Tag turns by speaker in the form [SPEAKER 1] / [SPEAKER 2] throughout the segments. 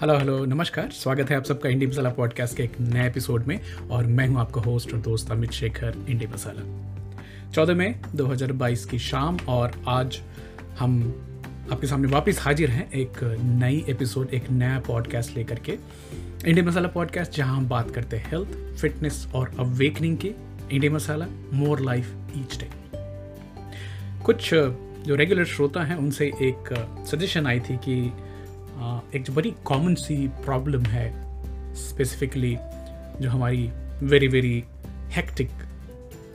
[SPEAKER 1] Hello hello नमस्कार। स्वागत है आप सबका इंडी मसाला पॉडकास्ट के एक नए एपिसोड में और मैं हूँ आपका होस्ट और दोस्त अमित शेखर इंडी मसाला। चौदह मई 2022 की शाम और आज हम आपके सामने वापस हाजिर हैं एक नई एपिसोड एक नया पॉडकास्ट लेकर के। इंडिया मसाला पॉडकास्ट जहाँ हम बात करते हैं हेल्थ फिटनेस और अवेकनिंग की। India masala more life each day कुछ, जो रेगुलर श्रोता हैं, उनसे एक सजेशन आई थी कि एक जो बड़ी कॉमन सी प्रॉब्लम है स्पेसिफिकली जो हमारी वेरी वेरी हेक्टिक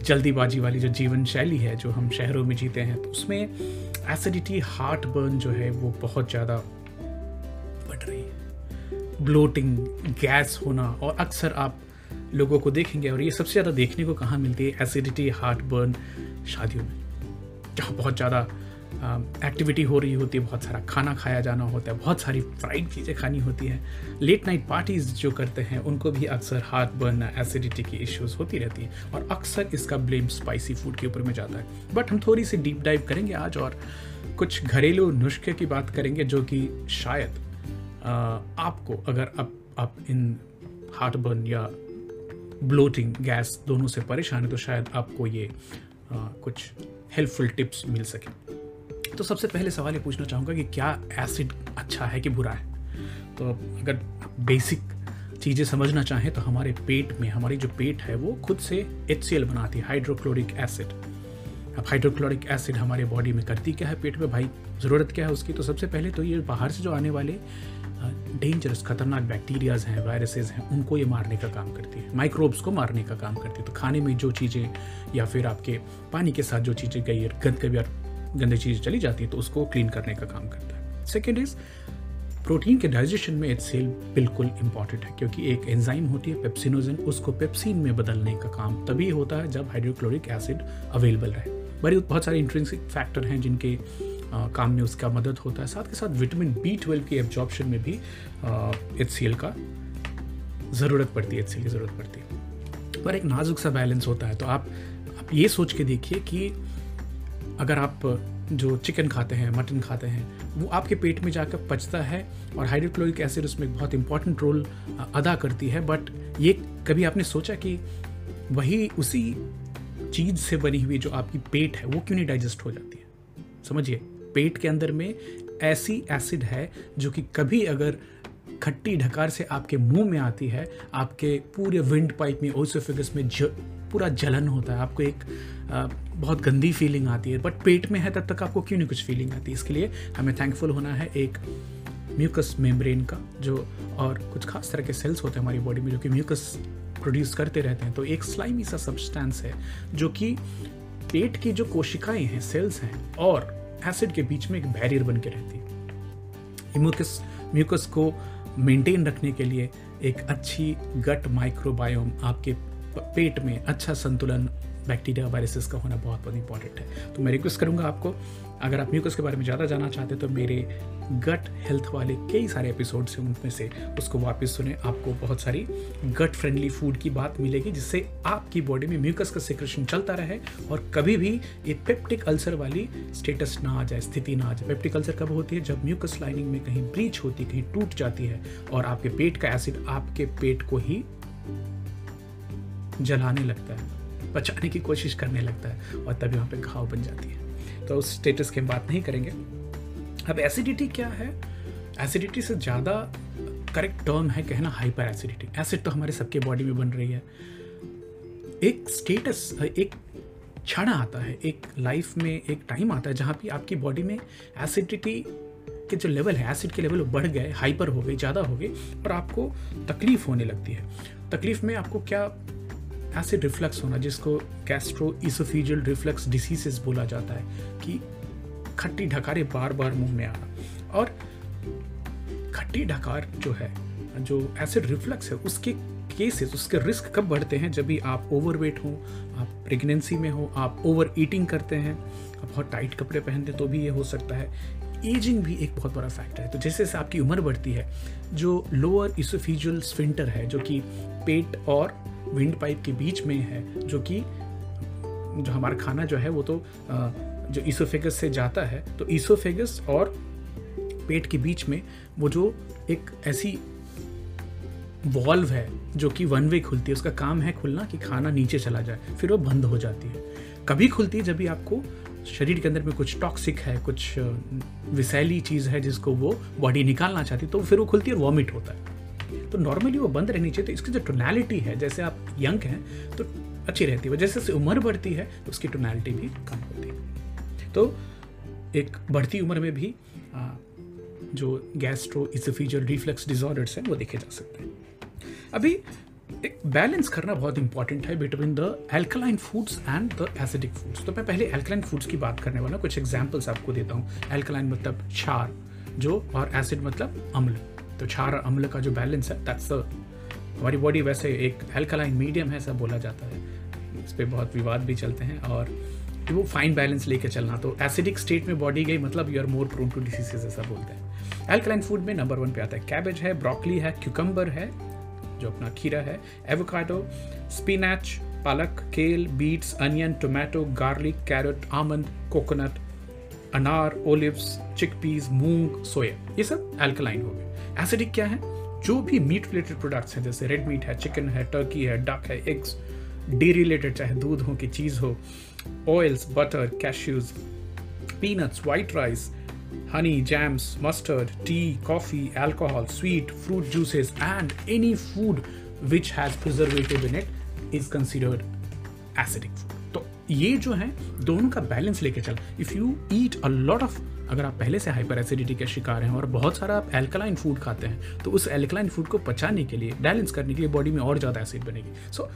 [SPEAKER 1] जल्दीबाजी वाली जो जीवन शैली है, जो हम शहरों में जीते हैं तो उसमें एसिडिटी हार्ट बर्न जो है वो बहुत ज़्यादा बढ़ रही है। ब्लोटिंग गैस होना और अक्सर आप लोगों को देखेंगे और ये सबसे ज़्यादा देखने को कहाँ मिलती है? एसिडिटी हार्ट बर्न शादियों में, जहाँ बहुत ज़्यादा एक्टिविटी हो रही होती है बहुत सारा खाना खाया जाना होता है बहुत सारी फ्राइड चीज़ें खानी होती हैं। लेट नाइट पार्टीज़ जो करते हैं उनको भी अक्सर हार्ट बर्न एसिडिटी की इश्यूज़ होती रहती हैं और अक्सर इसका ब्लेम स्पाइसी फ़ूड के ऊपर में जाता है। बट हम थोड़ी सी डीप डाइव करेंगे आज और कुछ घरेलू नुस्खे की बात करेंगे जो कि शायद आपको अगर आप, आप इन हार्ट बर्न या ब्लोटिंग गैस दोनों से परेशान है तो शायद आपको ये आ, कुछ हेल्पफुल टिप्स मिल सके। तो सबसे पहले सवाल ये पूछना चाहूँगा कि क्या एसिड अच्छा है कि बुरा है? तो अगर बेसिक चीज़ें समझना चाहें तो हमारे पेट में, हमारी जो पेट है वो खुद से एच सी एल बनाती है हाइड्रोक्लोरिक एसिड अब हाइड्रोक्लोरिक एसिड हमारे बॉडी में करती क्या है पेट में? भाई, ज़रूरत क्या है उसकी? तो सबसे पहले तो ये बाहर से जो आने वाले डेंजरस खतरनाक बैक्टीरियाज हैं वायरसेस हैं, उनको ये मारने का काम करती है। माइक्रोब्स को मारने का काम करती है। तो खाने में जो चीज़ें या फिर आपके पानी के साथ जो चीज़ें गई गंद कभी गंदी चीज़ चली जाती है तो उसको क्लीन करने का काम करता है। सेकेंड इज़ प्रोटीन के डाइजेशन में सेल बिल्कुल इंपॉर्टेंट है क्योंकि एक एंजाइम होती है पेप्सिनोजन उसको पेप्सिन में बदलने का काम तभी होता है जब हाइड्रोक्लोरिक एसिड अवेलेबल रहे। बड़ी बहुत सारे इंट्रेंसिक फैक्टर हैं जिनके आ, काम में उसका मदद होता है। साथ के साथ विटामिन बी ट्वेल्व की एब्जॉर्प्शन में भी एच सी एल का ज़रूरत पड़ती है एच सी एल की ज़रूरत पड़ती है। पर एक नाजुक सा बैलेंस होता है तो आप आप ये सोच के देखिए कि अगर आप जो चिकन खाते हैं, मटन खाते हैं, वो आपके पेट में जाकर पचता है और हाइड्रोक्लोरिक एसिड उसमें बहुत इंपॉर्टेंट रोल अदा करती है। बट ये कभी आपने सोचा कि वही उसी चीज़ से बनी हुई जो आपकी पेट है, वो क्यों नहीं डाइजेस्ट हो जाती है? समझिए, पेट के अंदर में ऐसी एसिड है जो कि कभी अगर खट्टी ढकार से आपके मुँह में आती है, आपके पूरे विंड पाइप में ओसोफिगस में पूरा जलन होता है आपको एक आ, बहुत गंदी फीलिंग आती है बट पेट में है तब तक आपको क्यों नहीं कुछ फीलिंग आती? इसके लिए हमें थैंकफुल होना है एक म्यूकस मेम्ब्रेन का जो और कुछ खास तरह के सेल्स होते हैं हमारी बॉडी में जो कि म्यूकस प्रोड्यूस करते रहते हैं। तो एक स्लाइमी सा सब्सटेंस है जो कि पेट की जो कोशिकाएँ हैं सेल्स हैं और एसिड के बीच में एक बैरियर बन के रहती है। म्यूकस म्यूकस को मेंटेन रखने के लिए एक अच्छी गट माइक्रोबायोम आपके पेट में अच्छा संतुलन बैक्टीरिया वायरसेस का होना बहुत बहुत इंपॉर्टेंट है। तो मैं रिक्वेस्ट करूँगा आपको, अगर आप म्यूकस के बारे में ज़्यादा जानना चाहते हैं तो मेरे गट हेल्थ वाले कई सारे एपिसोड्स हैं उनमें से उसको वापस सुने। आपको बहुत सारी गट फ्रेंडली फ़ूड की बात मिलेगी, जिससे आपकी बॉडी में म्यूकस का सिक्रेशन चलता रहे और कभी भी ये पेप्टिक अल्सर वाली स्टेटस ना आ जाए, स्थिति ना आ जाए। पेप्टिक अल्सर कब होती है? जब म्यूकस लाइनिंग में कहीं ब्रीच होती कहीं टूट जाती है और आपके पेट का एसिड आपके पेट को ही जलाने लगता है, बचाने की कोशिश करने लगता है और तभी वहाँ पे घाव बन जाती है। तो उस स्टेटस की हम बात नहीं करेंगे। अब एसिडिटी क्या है? एसिडिटी से ज़्यादा करेक्ट टर्म है कहना हाइपर एसिडिटी एसिड तो हमारे सबके बॉडी में बन रही है। एक स्टेटस एक क्षण आता है, एक लाइफ में एक टाइम आता है जहाँ पे आपकी बॉडी में एसिडिटी के जो लेवल है एसिड के लेवल बढ़ गए हाइपर हो गए ज़्यादा हो गए और आपको तकलीफ़ होने लगती है। तकलीफ़ में आपको क्या एसिड रिफ्लक्स होना, जिसको कैस्ट्रो इसोफिजियल रिफ्लक्स डिसीजेस बोला जाता है, कि खट्टी ढकारे बार बार मुँह में आना। और खट्टी ढकार जो है, जो एसिड रिफ्लक्स है, उसके केसेस उसके रिस्क कब बढ़ते हैं? जब भी आप ओवरवेट हो, आप प्रेगनेंसी में हो, आप ओवर ईटिंग करते हैं, आप बहुत टाइट कपड़े पहनते तो भी ये हो सकता है। एजिंग भी एक बहुत बड़ा फैक्टर है। तो जैसे जैसे आपकी उम्र बढ़ती है, जो लोअर इसोफिजुअल स्विंटर है, जो कि पेट और विंड पाइप के बीच में है, जो कि, जो हमारा खाना जो है वो तो जो ईसोफेगस से जाता है तो ईसोफेगस और पेट के बीच में वो जो एक ऐसी वॉल्व है, जो कि वन वे खुलती है, उसका काम है खुलना कि खाना नीचे चला जाए, फिर वो बंद हो जाती है। कभी खुलती है जब भी आपको शरीर के अंदर में कुछ टॉक्सिक है, कुछ विसैली चीज़ है जिसको वो बॉडी निकालना चाहती तो फिर वो खुलती है और वॉमिट होता है। तो नॉर्मली वो बंद रहनी चाहिए तो इसकी जो टोनैलिटी है जैसे आप यंग हैं तो अच्छी रहती है। जैसे जैसे उम्र बढ़ती है तो उसकी टोनैलिटी भी कम होती है। तो एक बढ़ती उम्र में भी आ, जो गैस्ट्रो इसोफिजियल रिफ्लेक्स डिजॉर्डर्स हैं वो देखे जा सकते हैं। अभी एक बैलेंस करना बहुत इंपॉर्टेंट है between the alkaline foods and the acidic foods तो मैं पहले एल्कलाइन फूड्स की बात करने वाला कुछ एग्जाम्पल्स आपको देता हूँ। एल्कलाइन मतलब क्षार जो और एसिड मतलब अम्ल। तो क्षार अम्ल का जो बैलेंस है दैट्स द हमारी बॉडी वैसे एक एल्कलाइन मीडियम है, ऐसा बोला जाता है। इस पर बहुत विवाद भी चलते हैं और वो फाइन बैलेंस लेके चलना। तो एसिडिक स्टेट में बॉडी गई मतलब you are more prone to diseases ऐसा बोलते हैं। एल्कलाइन फ़ूड में नंबर वन पे आता है। कैबेज है ब्रोकली है क्यूकम्बर है, जो अपना खीरा है एवोकाडो स्पिनच पालक kale beets onion tomato garlic carrot almond coconut अनार ओलिव्स चिकपीस मूंग सोया ये सब एल्कलाइन हो गए एसिडिक क्या है जो भी मीट रिलेटेड प्रोडक्ट्स हैं जैसे रेड मीट है चिकन है टर्की है डक है एग्स डेयरी रिलेटेड चाहे दूध हो कि चीज़ हो oils butter cashews peanuts white rice honey, jams, mustard, tea, coffee, alcohol, sweet, fruit juices, and any food which has preservative in it is considered acidic food. ये जो है, दोनों का बैलेंस लेके चल। If you eat a lot of अगर आप पहले से हाइपर एसिडिटी के शिकार हैं और बहुत सारा आप एल्कलाइन फ़ूड खाते हैं तो उस एल्कलाइन फ़ूड को पचाने के लिए बैलेंस करने के लिए बॉडी में और ज़्यादा एसिड बनेगी। So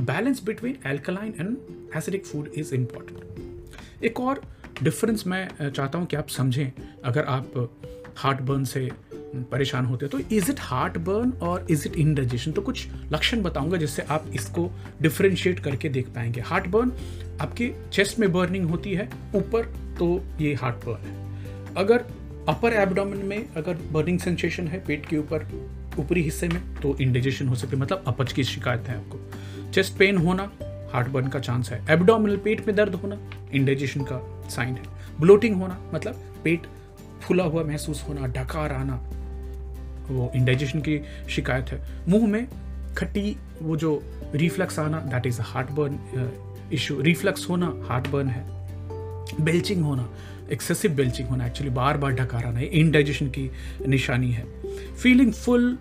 [SPEAKER 1] balance between alkaline and acidic food is important एक और डिफरेंस मैं चाहता हूँ कि आप समझें। अगर आप हार्ट बर्न से परेशान होते हो तो इज़ इट हार्ट बर्न और इज़ इट इनडाइजेशन तो कुछ लक्षण बताऊँगा जिससे आप इसको डिफ्रेंशिएट करके देख पाएँगे। हार्ट बर्न आपके चेस्ट में बर्निंग होती है, ऊपर तो ये हार्ट बर्न है। अगर अपर एबडोमिन में अगर बर्निंग सेंसेशन है पेट के ऊपर, ऊपरी हिस्से में तो इंडाइजेशन हो सकती है मतलब अपच की शिकायत है आपको। चेस्ट पेन होना हार्ट बर्न का चांस है। एबडोमिनल पेट में दर्द होना इंडाइजेशन का साइन है। ब्लोटिंग होना मतलब पेट फुला हुआ महसूस होना डकार आना वो इंडाइजेशन की शिकायत है। मुँह में खट्टी वो जो रिफ्लक्स आना that is heart burn issue reflux होना हार्ट बर्न है। बेल्चिंग होना एक्सेसिव बेल्चिंग होना एक्चुअली बार बार डकार आना इनडाइजेशन की निशानी है। फीलिंग फुल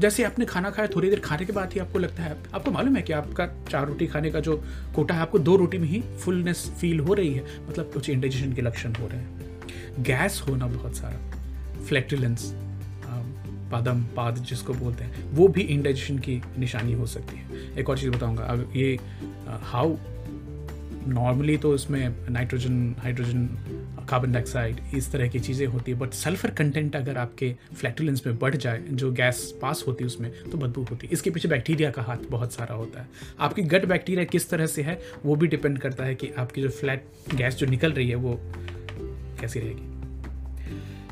[SPEAKER 1] जैसे आपने खाना खाया, थोड़ी देर खाने के बाद ही आपको लगता है, आपको मालूम है कि आपका चार रोटी खाने का जो कोटा है, आपको दो रोटी में ही फुलनेस फील हो रही है मतलब कुछ इंडाइजेशन के लक्षण हो रहे हैं। गैस होना बहुत सारा फ्लैक्टिलेंस पादम पाद जिसको बोलते हैं, वो भी इंडाइजेशन की निशानी हो सकती है। एक और चीज़ बताऊँगा, अब ये हाउ नॉर्मली तो इसमें नाइट्रोजन हाइड्रोजन कार्बन डाइऑक्साइड इस तरह की चीज़ें होती है बट सल्फ़र कंटेंट अगर आपके फ्लैटुलेंस में बढ़ जाए, जो गैस पास होती है उसमें तो बदबू होती है। इसके पीछे बैक्टीरिया का हाथ बहुत सारा होता है। आपकी गट बैक्टीरिया किस तरह से है, वो भी डिपेंड करता है कि आपकी जो फ्लैट गैस जो निकल रही है, वो कैसी रहेगी।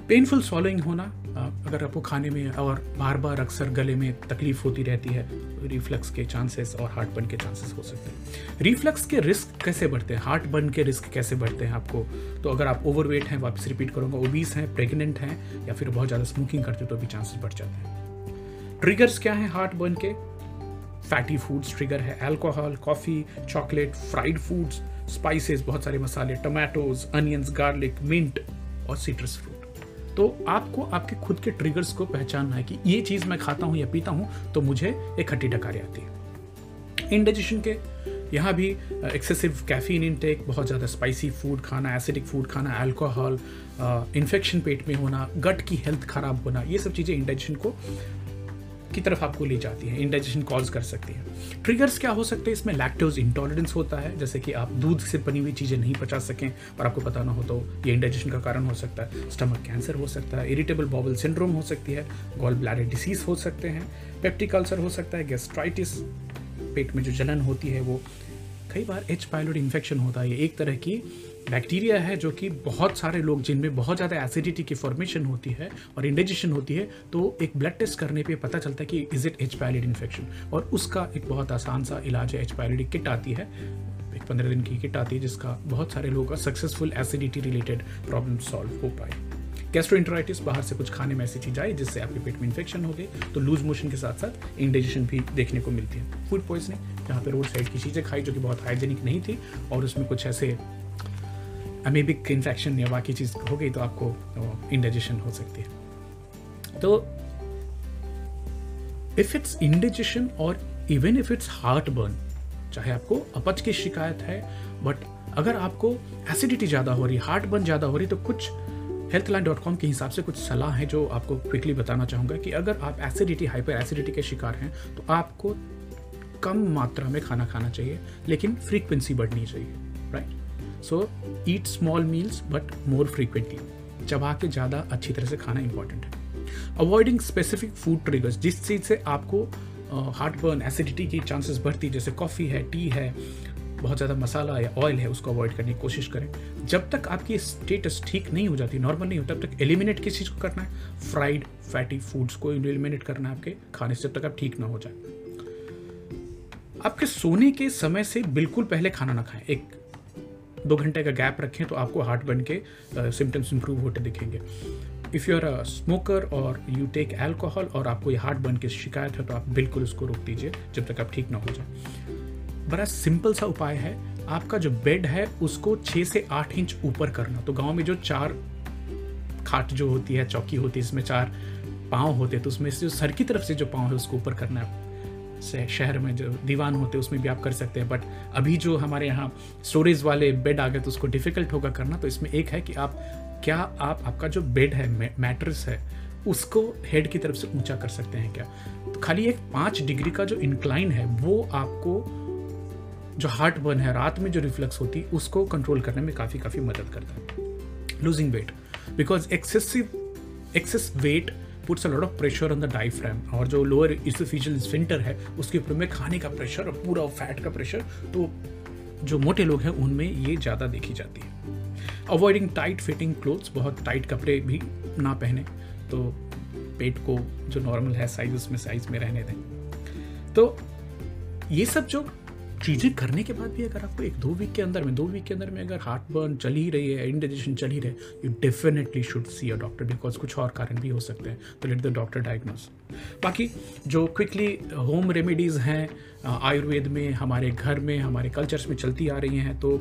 [SPEAKER 1] पेनफुल सॉलोइंग होना अगर आपको खाने में और बार बार अक्सर गले में तकलीफ़ होती रहती है रिफ्लक्स के चांसेस और हार्ट बर्न के चांसेस हो सकते हैं। रिफ्लक्स के रिस्क कैसे बढ़ते हैं? हार्ट बर्न के रिस्क कैसे बढ़ते हैं आपको? तो अगर आप ओवरवेट हैं वापस रिपीट करूँगा ओबीस हैं प्रेग्नेंट हैं, या फिर बहुत ज़्यादा स्मोकिंग करते तो भी चांसेस बढ़ जाते हैं। ट्रिगर्स क्या हैं हार्ट बर्न के? फैटी फूड्स ट्रिगर है alcohol coffee chocolate fried foods spices बहुत सारे मसाले टोमेटोज अनियंस गार्लिक मिंट और सिट्रस फ्रूट तो आपको आपके खुद के ट्रिगर्स को पहचानना है कि ये चीज़ मैं खाता हूँ या पीता हूँ तो मुझे एक खट्टी डकारी आती है। इंडाइजेशन के यहाँ भी एक्सेसिव कैफीन इनटेक बहुत ज़्यादा स्पाइसी फ़ूड खाना एसिडिक फ़ूड खाना अल्कोहल इन्फेक्शन पेट में होना गट की हेल्थ खराब होना, ये सब चीज़ें इंडाइजेशन को की तरफ़ आपको ले जाती है इंडाइजेशन कॉज कर सकती है। ट्रिगर्स क्या हो सकते हैं? इसमें लैक्टोज इंटॉलरेंस होता है, जैसे कि आप दूध से बनी हुई चीज़ें नहीं पचा सकें और आपको पता ना हो तो ये इंडाइजेशन का कारण हो सकता है। स्टमक कैंसर हो सकता है इरिटेबल बॉबल सिंड्रोम हो सकती है गॉल ब्लैडर डिसीज हो सकते हैं पेप्टिक अल्सर हो सकता है गैस्ट्राइटिस पेट में जो जलन होती है वो। कई बार एच पायलोड इन्फेक्शन होता है एक तरह की बैक्टीरिया है जो कि बहुत सारे लोग, जिनमें बहुत ज़्यादा एसिडिटी की फॉर्मेशन होती है और इंडाइजेशन होती है तो एक ब्लड टेस्ट करने पे पता चलता है कि is it H pylori infection और उसका एक बहुत आसान सा इलाज है एच पायलिड किट आती है। एक पंद्रह दिन की किट आती है, जिसका बहुत सारे लोगों का successful acidity related problem solve हो पाए। गैस्ट्रोइंटराइटिस बाहर से कुछ खाने में ऐसी चीज़ आई जिससे आपके पेट में इन्फेक्शन हो गई तो लूज मोशन के साथ साथ इंडाइजेशन भी देखने को मिलती है। फ़ूड पॉइजनिंग जहाँ पे रोड साइड की चीज़ें खाई जो कि बहुत हाइजेनिक नहीं थी, और उसमें कुछ ऐसे अमेबिक इन्फेक्शन या बाकी चीज़ हो गई तो आपको इंडाइजेशन हो सकती है। तो इफ़ इट्स इंडाइजेशन और even if it's heart burn चाहे आपको अपच की शिकायत है बट अगर आपको एसिडिटी ज़्यादा हो रही हार्ट बर्न ज़्यादा हो रही तो कुछ हेल्थलाइन डॉट कॉम के हिसाब से कुछ सलाह है जो आपको क्विकली बताना चाहूँगा कि अगर आप एसिडिटी हाइपर एसिडिटी के शिकार हैं तो आपको कम मात्रा में खाना खाना चाहिए, लेकिन फ्रीक्वेंसी बढ़नी चाहिए right so eat small meals but more frequently चबा के ज़्यादा अच्छी तरह से खाना इंपॉर्टेंट है। अवॉइडिंग स्पेसिफिक फ़ूड ट्रिगर्स जिस चीज़ से आपको हार्ट बर्न एसिडिटी की चांसेस बढ़ती है जैसे कॉफ़ी है टी है, बहुत ज़्यादा मसाला या ऑयल है, उसको अवॉइड करने की कोशिश करें। जब तक आपकी स्टेटस ठीक नहीं हो जाती नॉर्मल नहीं हो, तब तक एलिमिनेट किस चीज़ को करना है? फ्राइड फैटी फूड्स को एलिमिनेट करना है आपके खाने से, जब तक आप ठीक ना हो जाए। आपके सोने के समय से बिल्कुल पहले खाना ना खाएँ। एक दो घंटे का गैप रखें तो आपको हार्ट बर्न के सिम्टम्स इंप्रूव होते दिखेंगे। If you are a smoker और यू टेक एल्कोहल और आपको ये हार्ट बर्न की शिकायत है तो आप बिल्कुल उसको रोक दीजिए, जब तक आप ठीक ना हो जाए। बड़ा सिंपल सा उपाय है, आपका जो बेड है उसको छः से आठ इंच ऊपर करना। तो गाँव में जो चार खाट जो होती है, चौकी होती है इसमें चार पाँव होते हैं तो उसमें से जो सर की तरफ़ से जो पाँव है उसको ऊपर करना है। शहर में जो दीवान होते हैं, उसमें भी आप कर सकते हैं। बट अभी जो हमारे यहाँ स्टोरेज वाले बेड आ गए तो उसको डिफ़िकल्ट होगा करना। तो इसमें एक है कि आप, क्या आप, आपका जो बेड है मैट्रेस है, उसको हेड की तरफ़ से ऊँचा कर सकते हैं क्या? तो खाली एक पाँच डिग्री का जो इंक्लाइन है, वो आपको जो हार्ट बर्न है, रात में जो रिफ्लेक्स होती है, उसको कंट्रोल करने में काफ़ी काफ़ी मदद करता है। Losing weight because excessive excess weight puts a lot of pressure on the diaphragm और जो लोअर इसोफिशियल स्फिंटर है, उसके ऊपर में खाने का प्रेशर और पूरा फैट का प्रेशर तो जो मोटे लोग हैं, उनमें ये ज़्यादा देखी जाती है। अवॉइडिंग टाइट फिटिंग क्लोथ्स बहुत टाइट कपड़े भी ना पहने तो पेट को जो नॉर्मल है साइज़ उसमें साइज़ में रहने दें। तो ये सब जो चीज़ें करने के बाद भी अगर आपको एक दो वीक के अंदर में, दो वीक के अंदर में अगर हार्ट बर्न चल ही रही है इंडाइजेशन चल ही रहे you definitely should see a doctor because कुछ और कारण भी हो सकते हैं. तो लेट द डॉक्टर डायग्नोज बाकी जो क्विकली होम रेमेडीज़ हैं आयुर्वेद में, हमारे घर में, हमारे कल्चर्स में चलती आ रही हैं तो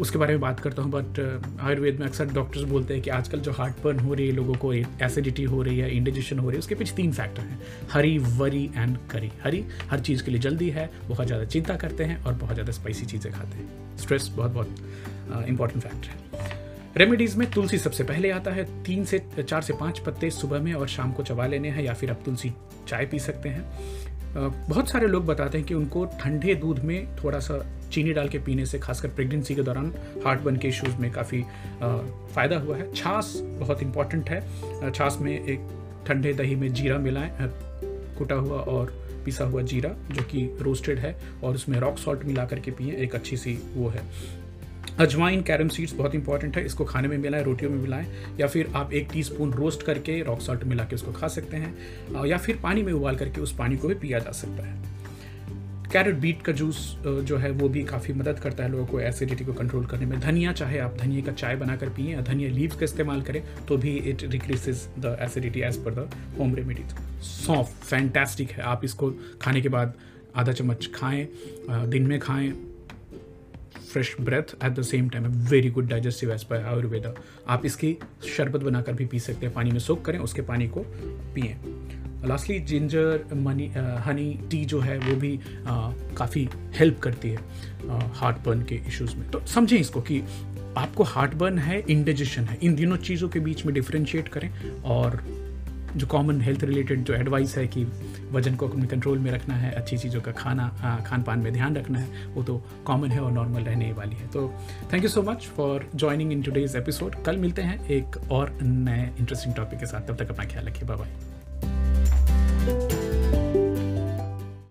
[SPEAKER 1] उसके बारे में बात करता हूँ बट आयुर्वेद में अक्सर डॉक्टर्स बोलते हैं कि आजकल जो हार्ट बर्न हो रही है, लोगों को एसिडिटी हो रही है इंडिजेशन हो रही है, उसके पीछे तीन फैक्टर हैं, हरी, वरी एंड करी। हरी हर चीज़ के लिए जल्दी है, बहुत ज़्यादा चिंता करते हैं और बहुत ज़्यादा स्पाइसी चीज़ें खाते हैं। स्ट्रेस बहुत बहुत इंपॉर्टेंट फैक्टर है। रेमेडीज़ में तुलसी सबसे पहले आता है, तीन से, चार से पाँच पत्ते सुबह में और शाम को चबा लेने हैं या फिर आप तुलसी चाय पी सकते हैं। बहुत सारे लोग बताते हैं कि उनको ठंडे दूध में थोड़ा सा चीनी डाल के पीने से, खासकर प्रेगनेंसी के दौरान हार्ट बर्न के इश्यूज़ में काफ़ी फ़ायदा हुआ है। छाछ बहुत इंपॉर्टेंट है। छाछ में एक ठंडे दही में जीरा मिलाएँ कुटा हुआ और पिसा हुआ जीरा, जो कि रोस्टेड है, और उसमें रॉक सॉल्ट मिला करके पिए, एक अच्छी सी वो है। अजवाइन, कैरम सीड्स बहुत इंपॉर्टेंट है। इसको खाने में मिलाएँ, रोटियों में मिलाएँ, या फिर आप एक टीस्पून रोस्ट करके रॉक सॉल्ट मिला के उसको खा सकते हैं या फिर पानी में उबाल करके उस पानी को भी पिया जा सकता है। कैरेट बीट का जूस जो है, वो भी काफ़ी मदद करता है लोगों को एसिडिटी को कंट्रोल करने में। धनिया, चाहे आप धनिया का चाय बनाकर पिए या धनिया लीव्स का इस्तेमाल करें तो भी it decreases the acidity as per the home remedies सौंफ फैंटेस्टिक है। आप इसको खाने के बाद आधा चम्मच खाएँ दिन में खाएँ fresh breath at the same time very good digestive as per Ayurveda आप इसकी शरबत बनाकर भी पी सकते हैं, पानी में सोख करें, उसके पानी को पिए। लास्टली जिंजर मनी हनी टी जो है, वो भी काफ़ी हेल्प करती है हार्ट बर्न के इश्यूज़ में। तो समझें इसको कि आपको हार्ट बर्न है इंडाइजेशन है। इन दोनों चीज़ों के बीच में डिफ्रेंशिएट करें और जो कॉमन हेल्थ रिलेटेड जो एडवाइस है कि वज़न को अपने कंट्रोल में रखना है, अच्छी चीज़ों का खाना खान पान में ध्यान रखना है, वो तो कॉमन है और नॉर्मल रहने वाली है। तो thank you so much for joining in today's episode कल मिलते हैं एक और नए इंटरेस्टिंग टॉपिक के साथ। तब तक अपना ख्याल रखिए। बाय